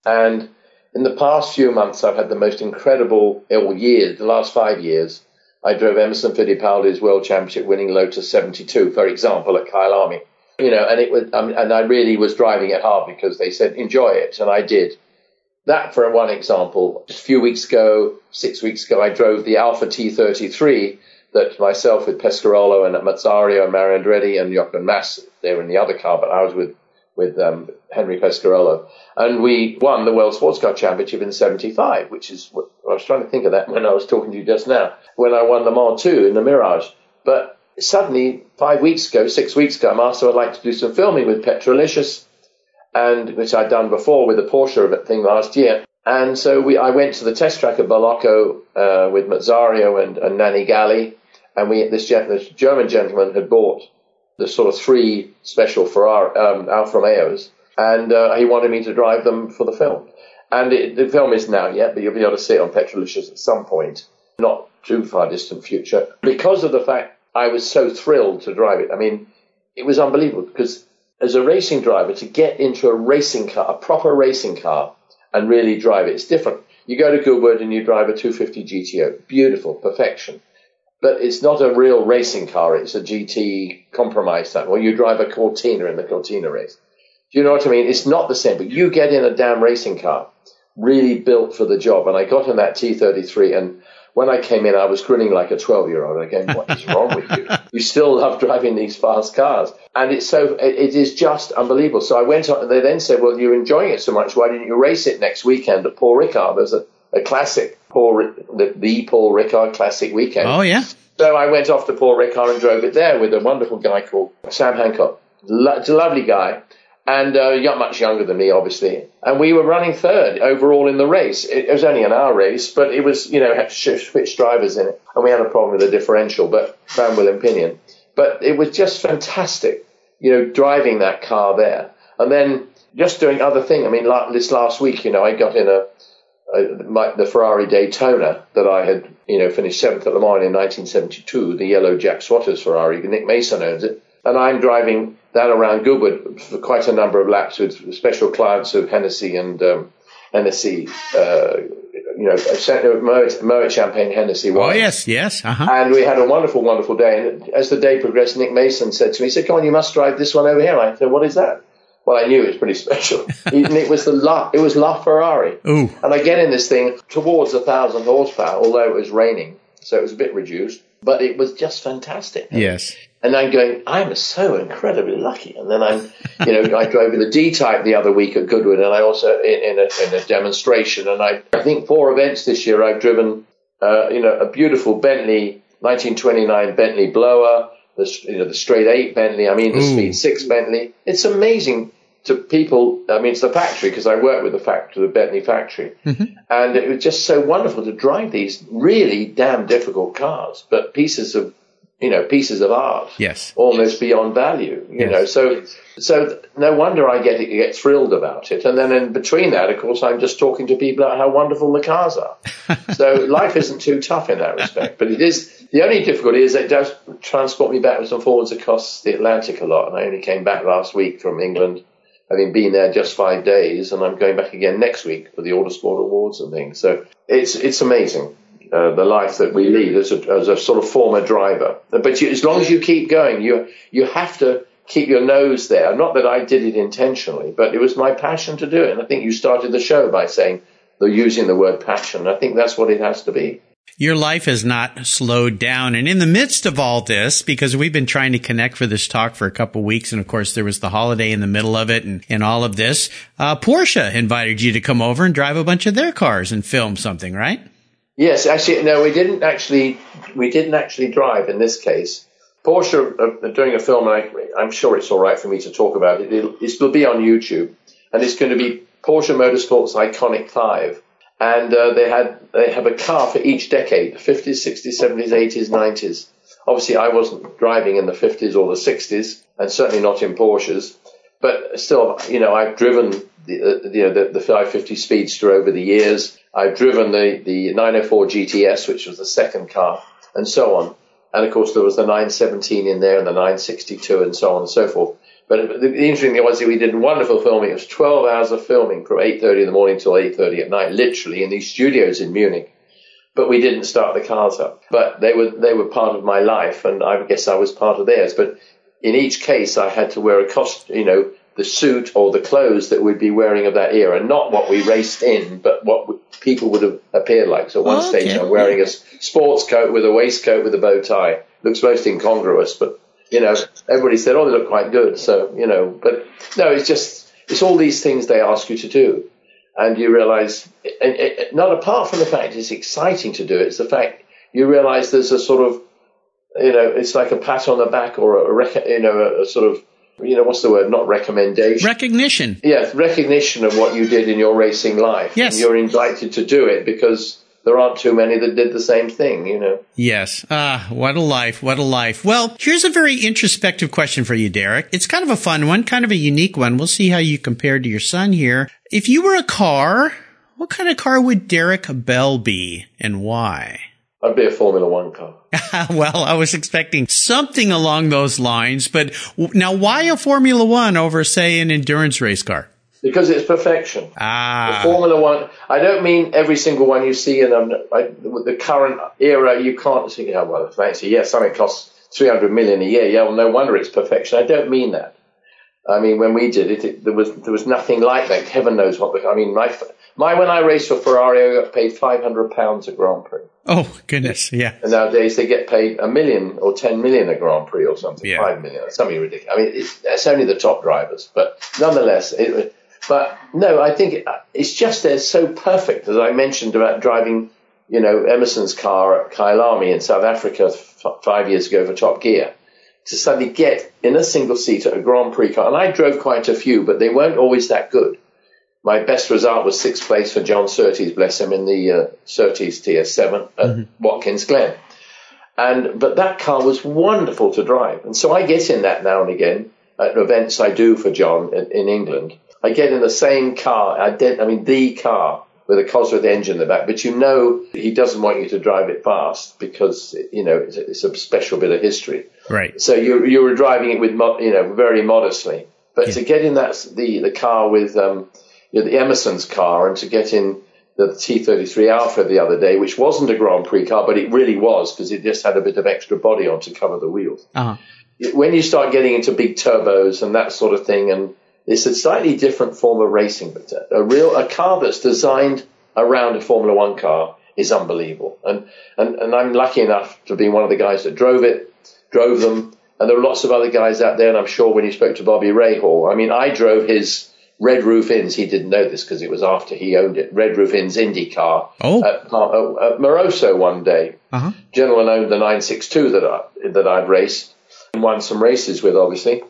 And in the past few months, I've had the most incredible, or years, the last five years, I drove Emerson Fittipaldi's World Championship winning Lotus 72, for example, at Kyalami. You know, and it was, um, and I really was driving it hard because they said, enjoy it, and I did. That for one example. Just a few weeks ago, six weeks ago, I drove the Alfa T33 that myself with Pescarolo and Merzario and Mario Andretti and Jochen Mass, they were in the other car, but I was with, with um, Henri Pescarolo. And we won the World Sports Car Championship in 75, which is what I was trying to think of that when I was talking to you just now, when I won Le Mans 2 in the Mirage. But suddenly, five weeks ago, six weeks ago, I'm asked if I'd like to do some filming with Petrolicious and which I'd done before with the Porsche thing last year. And so we, I went to the test track at Balocco uh, with Merzario and, and Nanni Galli, and we this, this German gentleman had bought the sort of three special Ferrari um, Alfa Romeos, and uh, he wanted me to drive them for the film. And it, the film isn't out yet, but you'll be able to see it on Petrolicious at some point, not too far distant future, because of the fact I was so thrilled to drive it. I mean, it was unbelievable because as a racing driver, to get into a racing car, a proper racing car, and really drive it, it's different. You go to Goodwood and you drive a 250 GTO, beautiful, perfection. But it's not a real racing car, it's a GT compromise type. Or you drive a Cortina in the Cortina race. Do you know what I mean? It's not the same, but you get in a damn racing car, really built for the job. And I got in that T33 and when I came in, I was grinning like a 12 year old again. What is wrong with you? *laughs* You still love driving these fast cars. And it's so, it, it is just unbelievable. So I went on, and they then said, well, you're enjoying it so much. Why didn't you race it next weekend at Paul Ricard? There's a, a classic, Paul, the, the Paul Ricard classic weekend. Oh, yeah. So I went off to Paul Ricard and drove it there with a wonderful guy called Sam Hancock. Lo- a lovely guy and uh, you're much younger than me, obviously. And we were running third overall in the race. It, it was only an hour race, but it was, you know, had to switch drivers in it. And we had a problem with the differential, but crown wheel and pinion. But it was just fantastic, you know, driving that car there. And then just doing other things. I mean, like this last week, you know, I got in a, a my, the Ferrari Daytona that I had, you know, finished seventh at Le Mans in 1972, the yellow Jacques Swaters Ferrari. Nick Mason owns it. And I'm driving that around Goodwood for quite a number of laps with special clients of Hennessy and um, Hennessy, uh, you know, Moet Champagne Hennessy wine. Oh, yes, yes. Uh-huh. And we had a wonderful, wonderful day. And as the day progressed, Nick Mason said to me, he said, come on, you must drive this one over here. I said, what is that? Well, I knew it was pretty *laughs* special. it was the La, it was La Ferrari. Ooh. And I get in this thing towards a thousand horsepower, although it was raining. So it was a bit reduced, but it was just fantastic. Yes. And I'm going, I'm so incredibly lucky. And then I'm, you know, I drove with D type the other week at Goodwood, and I also in, in, a, in a, demonstration. And I, I think four events this year I've driven, uh, you know, a beautiful Bentley 1929 Bentley blower, the you know the straight eight Bentley. I mean the Ooh. speed six Bentley. It's amazing to people. I mean, it's the factory because I work with the factory, the Bentley factory, mm-hmm. and it was just so wonderful to drive these really damn difficult cars, but pieces of you know, pieces of art. Yes. Almost beyond value. You yes. know, so so no wonder I get get thrilled about it. And then in between that, of course, I'm just talking to people about how wonderful the cars are. *laughs* so life isn't too tough in that respect. But it is the only difficulty is it does transport me backwards and forwards across the Atlantic a lot. And I only came back last week from England. Having been there just five days, and I'm going back again next week for the Autosport Awards and things. So it's it's amazing. Uh, the life that we lead as a, as a sort of former driver. But you, as long as you keep going, you you have to keep your nose there. Not that I did it intentionally, but it was my passion to do it. And I think you started the show by saying they're using the word passion. I think that's what it has to be. Your life has not slowed down. And in the midst of all this, because we've been trying to connect for this talk for a couple weeks, and of course there was the holiday in the middle of it and, and all of this, uh, Porsche invited you to come over and drive a bunch of their cars and film something, right? Yes, actually, no, we didn't actually we didn't actually drive in this case. Porsche are doing a film, and I, am sure it's all right for me to talk about it. It'll, it'll, be on YouTube, and it's going to be Porsche Motorsport's Iconic Five. And uh, they had they have a car for each decade: the 50s, 60s, 70s, 80s, 90s. Obviously, I wasn't driving in the 50s or the 60s, and certainly not in Porsches. But still, you know, I've driven the, uh, you know, the, the 550 Speedster over the years. I've driven the, the 904 GTS, which was the second car, and so on. And of course, there was the 917 in there and the 962 and so on and so forth. But the, the interesting thing was that we did wonderful filming. It was 12 hours of filming from 8.30 in the morning till 8.30 at night, literally in these studios in Munich. But we didn't start the cars up. But they were, they were part of my life and I guess I was part of theirs. But in each case, I had to wear a costume, you know, the suit or the clothes that we'd be wearing of that era, not what we raced in, but what people would have appeared like. So at one oh, okay. stage, I'm wearing a sports coat with a waistcoat with a bow tie. Looks most incongruous, but you know, everybody said, "Oh, they look quite good." So you know, but no, it's just it's all these things they ask you to do, and you realise, not apart from the fact it's exciting to do it, it's the fact you realise there's a sort of, you know, it's like a pat on the back or a, you know, a, a sort of you know, what's the word? Not recommendation. Recognition. yes, recognition of what you did in your racing life. Yes. And you're invited to do it because there aren't too many that did the same thing, you know. Yes. Ah, what a life. What a life. Well, here's a very introspective question for you, Derek. It's kind of a fun one, kind of a unique one. We'll see how you compare to your son here. If you were a car, what kind of car would Derek Bell be and why? I'd be a Formula One car. *laughs* well, I was expecting something along those lines, but w- now why a Formula One over, say, an endurance race car? Because it's perfection. Ah, The Formula One. I don't mean every single one you see in um, I, the current era. You can't see. Oh, well, fancy. Yes, something costs three hundred million a year. Yeah, well, no wonder it's perfection. I don't mean that. I mean, when we did it, it there was there was nothing like that. Heaven knows what. The, I mean, my my when I raced for Ferrari, I got paid five hundred pounds a Grand Prix. oh goodness, yeah. And nowadays they get paid a million or ten million a Grand Prix or something, Yeah. five million, something ridiculous. I mean, it's, it's only the top drivers, but nonetheless, it, but no, I think it's just they're so perfect. As I mentioned about driving, you know, Emerson's car at Kyalami in South Africa f- five years ago for Top Gear. To suddenly get in a single seat at a Grand Prix car, and I drove quite a few, but they weren't always that good. My best result was sixth place for John Surtees, bless him, in the uh, Surtees TS7 at Watkins Glen. And but that car was wonderful to drive, and so I get in that now and again at events I do for John in, in England. I get in the same car, I, did, I mean the car with a Cosworth engine in the back, but you know he doesn't want you to drive it fast because you know it's, a- it's a special bit of history. Right. So you you were driving it with mo- you know very modestly, but to get in that the the car with um, you know, the Emerson's car and to get in the T33 Alfa the other day, which wasn't a Grand Prix car, but it really was because it just had a bit of extra body on to cover the wheels. Uh-huh. When you start getting into big turbos and that sort of thing, and it's a slightly different form of racing, but a real a car that's designed around a Formula One car is unbelievable. And and and I'm lucky enough to be one of the guys that drove it, drove them, and there are lots of other guys out there. And I'm sure when you spoke to Bobby Rahal, I mean, I drove his Red Roof Inns. He didn't know this because it was after he owned it. Red Roof Inns Indy car Oh. at, uh, at Moroso one day. Uh-huh. Gentleman owned the 962 that I that I'd raced and won some races with, obviously.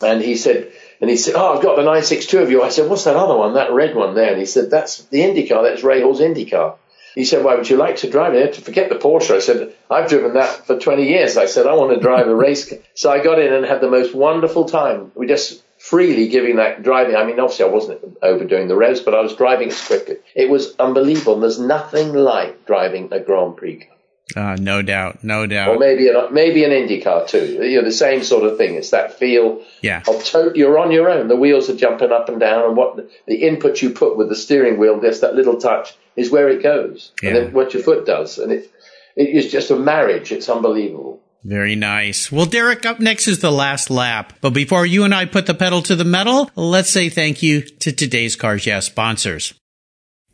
And he said, and he said, "Oh, I've got the 962 of you." I said, "What's that other one? That red one there?" And he said, "That's the Indy car. That's Rahal's Indy car." He said, "Why would you like to drive it?" To forget the Porsche, I said, "I've driven that for 20 years." I said, "I want to drive a race." car." So I got in and had the most wonderful time. We just freely giving that driving. I mean, obviously I wasn't overdoing the revs, but I was driving as quickly. It was unbelievable. There's nothing like driving a Grand Prix car. Uh, no doubt. No doubt. Or maybe an, maybe an Indy car too. You know, the same sort of thing. It's that feel Yeah. of to- you're on your own. The wheels are jumping up and down, and what the input you put with the steering wheel, just that little touch, is where it goes, Yeah. and then what your foot does, and it it is just a marriage. It's unbelievable. Very nice. Well, Derek, up next is the last lap. But before you and I put the pedal to the metal, let's say thank you to today's Cars Yeah sponsors.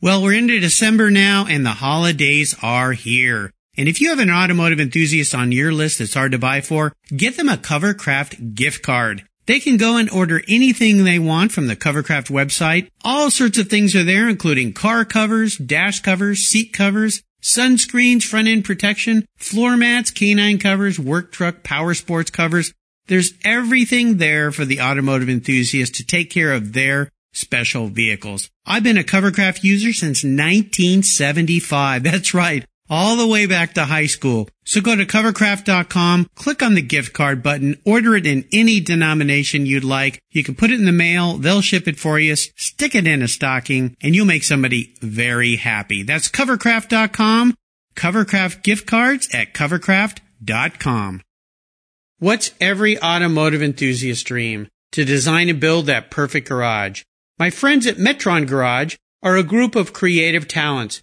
Well, we're into December now and the holidays are here. And if you have an automotive enthusiast on your list that's hard to buy for, get them a Covercraft gift card. They can go and order anything they want from the Covercraft website. All sorts of things are there, including car covers, dash covers, seat covers, sunscreens, front end protection, floor mats, canine covers, work truck, power sports covers. There's everything there for the automotive enthusiast to take care of their special vehicles. I've been a Covercraft user since 1975. *laughs* That's right. All the way back to high school. So go to covercraft.com, click on the gift card button, order it in any denomination you'd like. You can put it in the mail, they'll ship it for you, stick it in a stocking, and you'll make somebody very happy. That's covercraft.com, covercraft gift cards at covercraft.com. What's every automotive enthusiast dream? To design and build that perfect garage. My friends at Metron Garage are a group of creative talents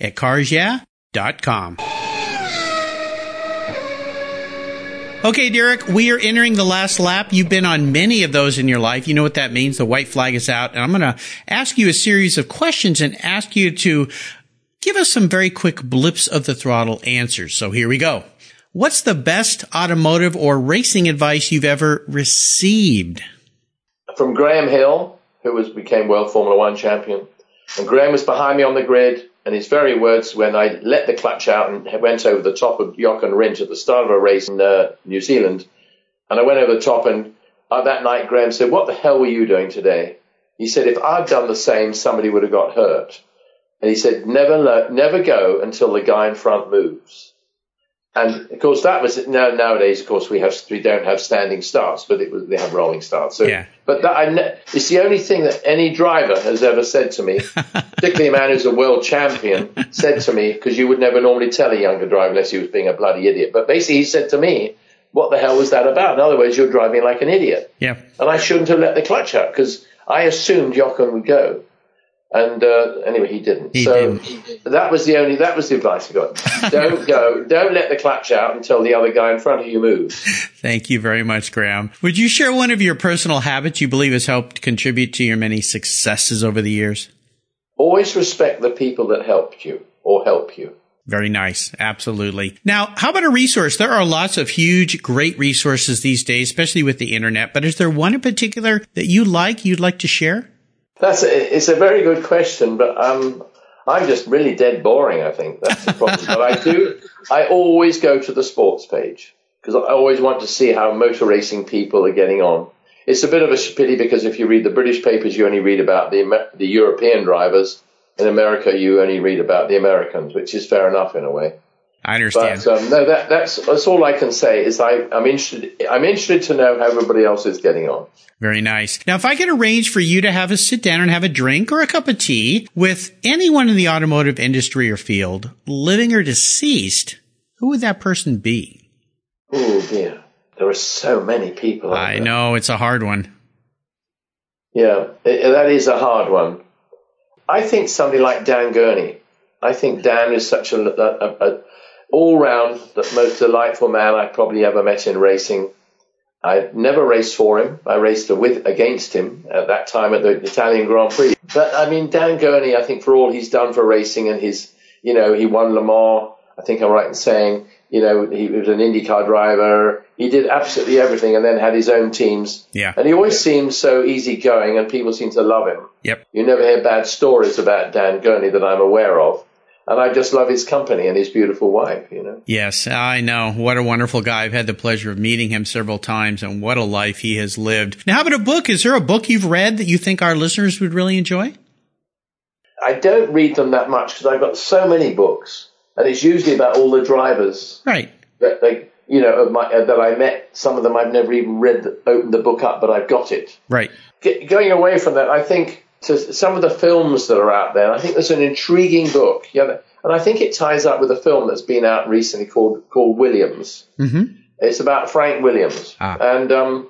at carsyeah.com. Okay, Derek, we are entering the last lap. You've been on many of those in your life. You know what that means. The white flag is out. And I'm going to ask you a series of questions and ask you to give us some very quick blips of the throttle answers. So here we go. What's the best automotive or racing advice you've ever received? From Graham Hill, who was became World Formula One champion. And Graham was behind me on the grid and his very words when I let the clutch out and went over the top of Jochen Rindt at the start of a race in uh, New Zealand. And I went over the top and uh, that night Graham said, what the hell were you doing today? He said, if I'd done the same, somebody would have got hurt. And he said, never, never go until the guy in front moves. And of course, that was now nowadays. Of course, we have we don't have standing starts, but it was, they have rolling starts. So, Yeah. but that I, ne- it's the only thing that any driver has ever said to me, *laughs* particularly a man who's a world champion, said to me because you would never normally tell a younger driver unless he was being a bloody idiot. But basically, he said to me, "What the hell was that about?" In other words, you're driving like an idiot, Yeah. and I shouldn't have let the clutch out because I assumed Jochen would go. And uh, anyway, he didn't. He so didn't. that was the only that was the advice I got. *laughs* Don't go. Don't let the clutch out until the other guy in front of you moves. Thank you very much, Graham. Would you share one of your personal habits you believe has helped contribute to your many successes over the years? Always respect the people that helped you or help you. Very nice. Absolutely. Now, how about a resource? There are lots of huge, great resources these days, especially with the internet, but is there one in particular that you like, you'd like to share? That's a, it's a very good question, but um, I'm just really dead boring. I think that's the problem. but I do. I always go to the sports page because I always want to see how motor racing people are getting on. It's a bit of a pity because if you read the British papers, you only read about the the European drivers. In America, you only read about the Americans, which is fair enough in a way. I understand. But um, no, that, that's that's all I can say. Is I, I'm interested. I'm interested to know how everybody else is getting on. Very nice. Now, if I could arrange for you to have a sit down and have a drink or a cup of tea with anyone in the automotive industry or field, living or deceased, who would that person be? Oh dear, there are so many people. I know it's a hard one. Yeah, it, that is a hard one. I think somebody like Dan Gurney. I think Dan is such a, a, a all-round, the most delightful man I probably ever met in racing. I never raced for him. I raced with against him at that time at the Italian Grand Prix. But I mean, Dan Gurney, I think for all he's done for racing and his, you know, he won Le Mans. I think I'm right in saying, you know, he was an IndyCar driver. He did absolutely everything and then had his own teams. Yeah. And he always seems so easygoing and people seem to love him. Yep. You never hear bad stories about Dan Gurney that I'm aware of. And I just love his company and his beautiful wife, you know. Yes, I know. What a wonderful guy. I've had the pleasure of meeting him several times and what a life he has lived. Now, how about a book? Is there a book you've read that you think our listeners would really enjoy? I don't read them that much because I've got so many books, and it's usually about all the drivers Right. that they, you know, of my, uh, that I met. Some of them I've never even read, the, opened the book up, but I've got it. Right. G- going away from that, I think to some of the films that are out there, I think there's an intriguing book. Yeah, and I think it ties up with a film that's been out recently called called Williams. Mm-hmm. It's about Frank Williams. Ah. And um,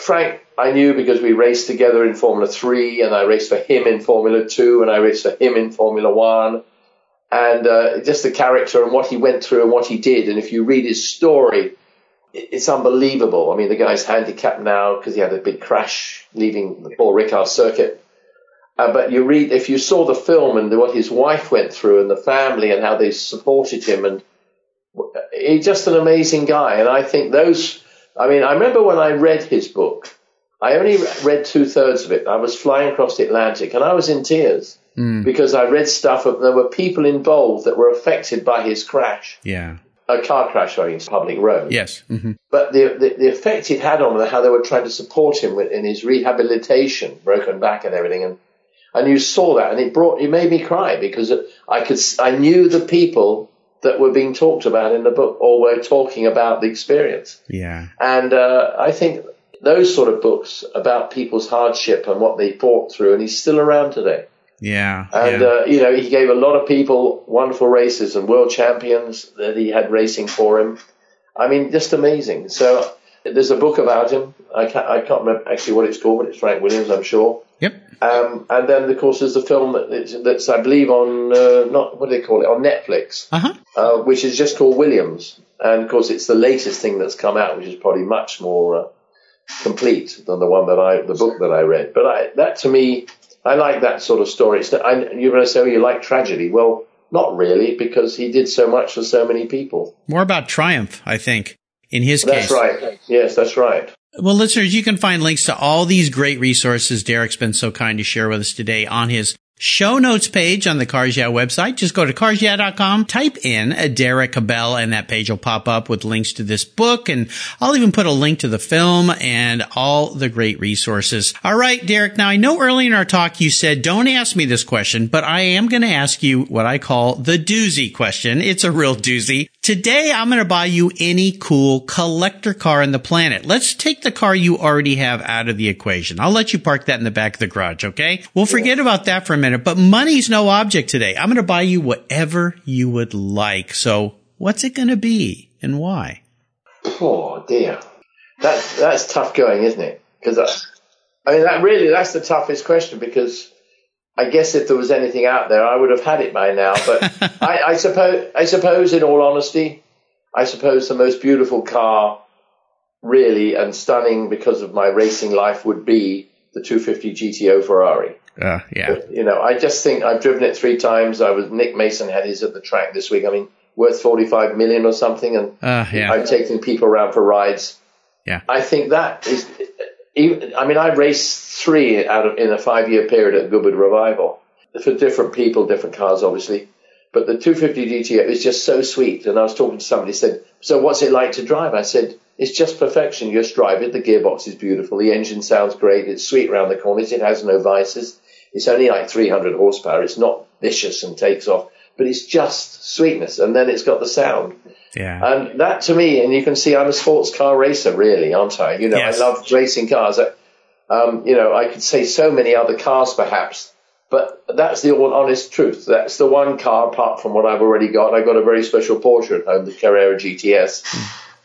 Frank, I knew because we raced together in Formula 3, and I raced for him in Formula 2, and I raced for him in Formula 1. And uh, just the character and what he went through and what he did. And if you read his story, it's unbelievable. I mean, the guy's handicapped now because he had a big crash leaving the Paul Ricard circuit. Uh, but you read, if you saw the film and what his wife went through and the family and how they supported him and he's just an amazing guy. And I think those, I mean, I remember when I read his book, I only read two thirds of it. I was flying across the Atlantic and I was in tears because I read stuff of there were people involved that were affected by his crash, Yeah. a car crash, on in public road. Yes. hmm But the, the the effect it had on them, how they were trying to support him in his rehabilitation, broken back and everything, and and you saw that, and it brought it made me cry because I could I knew the people that were being talked about in the book or were talking about the experience, Yeah. and uh, I think those sort of books about people's hardship and what they fought through, and he's still around today. Yeah. And yeah. uh, you know, he gave a lot of people wonderful races and world champions that he had racing for him. I mean, just amazing. So there's a book about him. I can't, I can't remember actually what it's called, but it's Frank Williams, I'm sure. Um, and then, of course, there's the film that, that's, that's I believe, on uh, not what do they call it on Netflix, Uh huh. uh, which is just called Williams. And of course, it's the latest thing that's come out, which is probably much more uh, complete than the one that I, the book that I read. But I, that to me, I like that sort of story. It's, I, you're going to say, oh, you like tragedy? Well, not really, because he did so much for so many people. More about triumph, I think, in his That's case. That's right. Yes, that's right. Well, listeners, you can find links to all these great resources Derek's been so kind to share with us today on his show notes page on the Cars Yeah website. Just go to carsyeah.com, type in a Derek Bell, and that page will pop up with links to this book. And I'll even put a link to the film and all the great resources. All right, Derek. Now I know early in our talk you said, don't ask me this question, but I am going to ask you what I call the doozy question. It's a real doozy. Today I'm going to buy you any cool collector car on the planet. Let's take the car you already have out of the equation. I'll let you park that in the back of the garage, okay? We'll forget about that for a minute, but money's no object today. I'm going to buy you whatever you would like. So what's it going to be and why? Oh dear, that that's tough going, isn't it? Because I, I mean, that really that's the toughest question because I guess if there was anything out there, I would have had it by now. But *laughs* I, I suppose, I suppose, in all honesty, I suppose the most beautiful car, really and stunning because of my racing life, would be the 250 GTO Ferrari. Uh, yeah. You know, I just think I've driven it three times. I was Nick Mason had his at the track this week. I mean, worth 45 million or something, and Uh, yeah. I've taken people around for rides. Yeah. I think that is. I mean, I raced three out of in a five-year period at Goodwood Revival for different people, different cars, obviously. But the 250 GTO is just so sweet. And I was talking to somebody, said, "So what's it like to drive?" I said, "It's just perfection. You just drive it. The gearbox is beautiful. The engine sounds great. It's sweet around the corners. It has no vices. It's only like 300 horsepower. It's not vicious and takes off, but it's just sweetness. And then it's got the sound." Yeah. And that to me, and you can see I'm a sports car racer, really, aren't I? You know, Yes. I love racing cars. I- Um, you know, I could say so many other cars perhaps, but that's the all honest truth. That's the one car apart from what I've already got. I've got a very special Porsche at home, the Carrera GTS,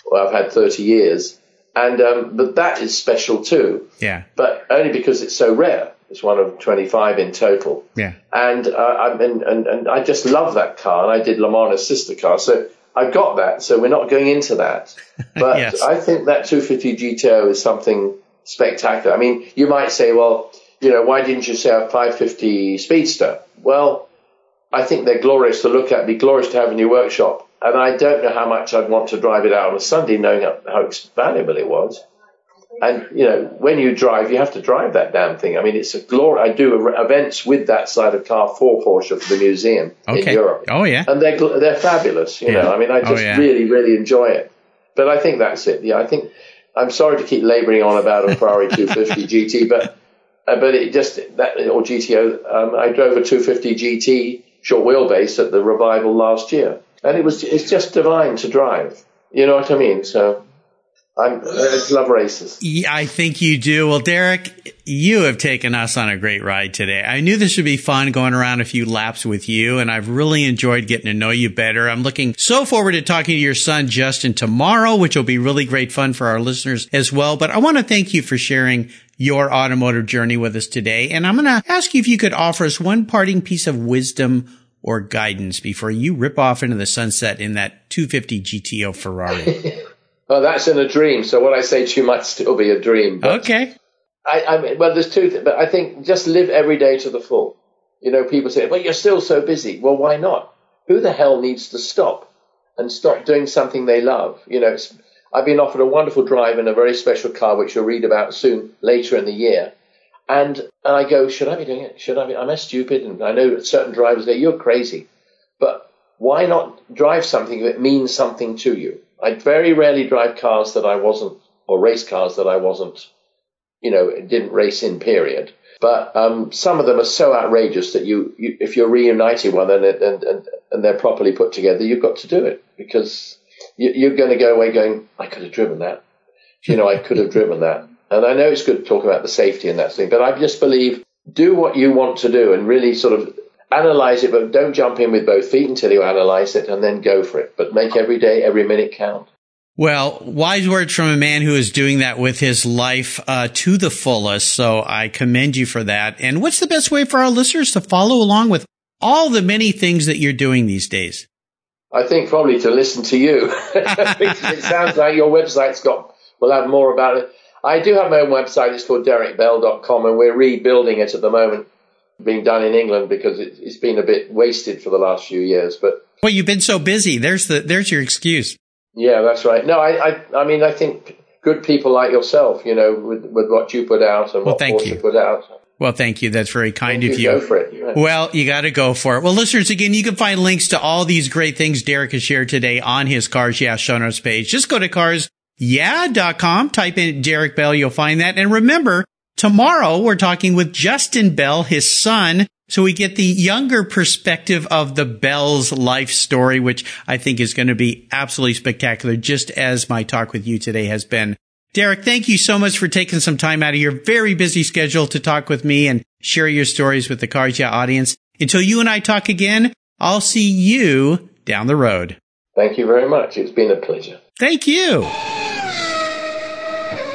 well, I've had 30 years. And, um, but that is special too, Yeah. but only because it's so rare. It's one of 25 in total Yeah. and uh, I and, and and I just love that car, and I did Le Mans as sister car, so I've got that. So we're not going into that, *laughs* but Yes. I think that 250 GTO is something spectacular. I mean, you might say, well, you know, why didn't you say a 550 Speedster? Well, I think they're glorious to look at, be glorious to have in your workshop, and I don't know how much I'd want to drive it out on a Sunday, knowing how how valuable it was. And you know, when you drive, you have to drive that damn thing. I mean, it's a glory. I do events with that side of car for Porsche for the museum in Europe, Oh, yeah. and they're they're fabulous. You Yeah. know, I mean, I Oh, just yeah. really really enjoy it. But I think that's it. Yeah, I think I'm sorry to keep labouring on about a Ferrari 250 GT, *laughs* but uh, but it just that or GTO. Um, I drove a 250 GT short wheelbase at the revival last year, and it was it's just divine to drive. You know what I mean? So. I'm, I just love races. Yeah, I think you do. Well, Derek, you have taken us on a great ride today. I knew this would be fun going around a few laps with you, and I've really enjoyed getting to know you better. I'm looking so forward to talking to your son, Justin, tomorrow, which will be really great fun for our listeners as well. But I want to thank you for sharing your automotive journey with us today. And I'm going to ask you if you could offer us one parting piece of wisdom or guidance before you rip off into the sunset in that 250 GTO Ferrari. *laughs* Well, that's in a dream. So what I say to you might still be a dream. Okay. I, I mean, well, there's two. Th- but I think just live every day to the full. You know, people say, "Well, you're still so busy." Well, why not? Who the hell needs to stop and stop doing something they love? You know, it's, I've been offered a wonderful drive in a very special car, which you'll read about soon later in the year. And, and I go, should I be doing it? Should I be? I'm I stupid? And I know certain drivers say, you're crazy. But why not drive something that means something to you? I very rarely drive cars that I wasn't, or race cars that I wasn't, you know, didn't race in, period. But um, some of them are so outrageous that you, you if you're reuniting one and, and, and, and they're properly put together, you've got to do it because you, you're going to go away going, I could have driven that. You know, I could have driven that. And I know it's good to talk about the safety and that thing, but I just believe do what you want to do and really sort of analyze it, but don't jump in with both feet until you analyze it and then go for it. But make every day, every minute count. Well, wise words from a man who is doing that with his life uh, to the fullest. So I commend you for that. And what's the best way for our listeners to follow along with all the many things that you're doing these days? I think probably to listen to you. *laughs* it sounds like your website's got, we'll have more about it. I do have my own website. It's called derekbell.com and we're rebuilding it at the moment, being done in England because it, it's been a bit wasted for the last few years. But well, you've been so busy. There's the, there's your excuse. Yeah, that's right. No, I, I, I mean, I think good people like yourself, you know, with, with what you put out and well, what thank you. put out. Well, thank you. That's very kind you of you. Go for it. Well, you got to go for it. Well, listeners, again, you can find links to all these great things Derek has shared today on his Cars Yeah show notes page. Just go to cars. carsyeah.com, type in Derek Bell, you'll find that. And remember, tomorrow we're talking with Justin Bell, his son, so we get the younger perspective of the Bell's life story, which I think is going to be absolutely spectacular, just as my talk with you today has been. Derek, thank you so much for taking some time out of your very busy schedule to talk with me and share your stories with the Yeah audience. Until you and I talk again, I'll see you down the road. Thank you very much. It's been a pleasure. Thank you.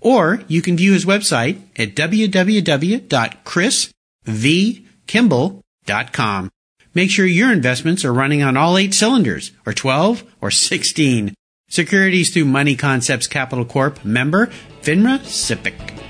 Or you can view his website at www.chrisvkimball.com. Make sure your investments are running on all eight cylinders, or 12, or 16. Securities through Money Concepts Capital Corp. Member, FINRA SIPC.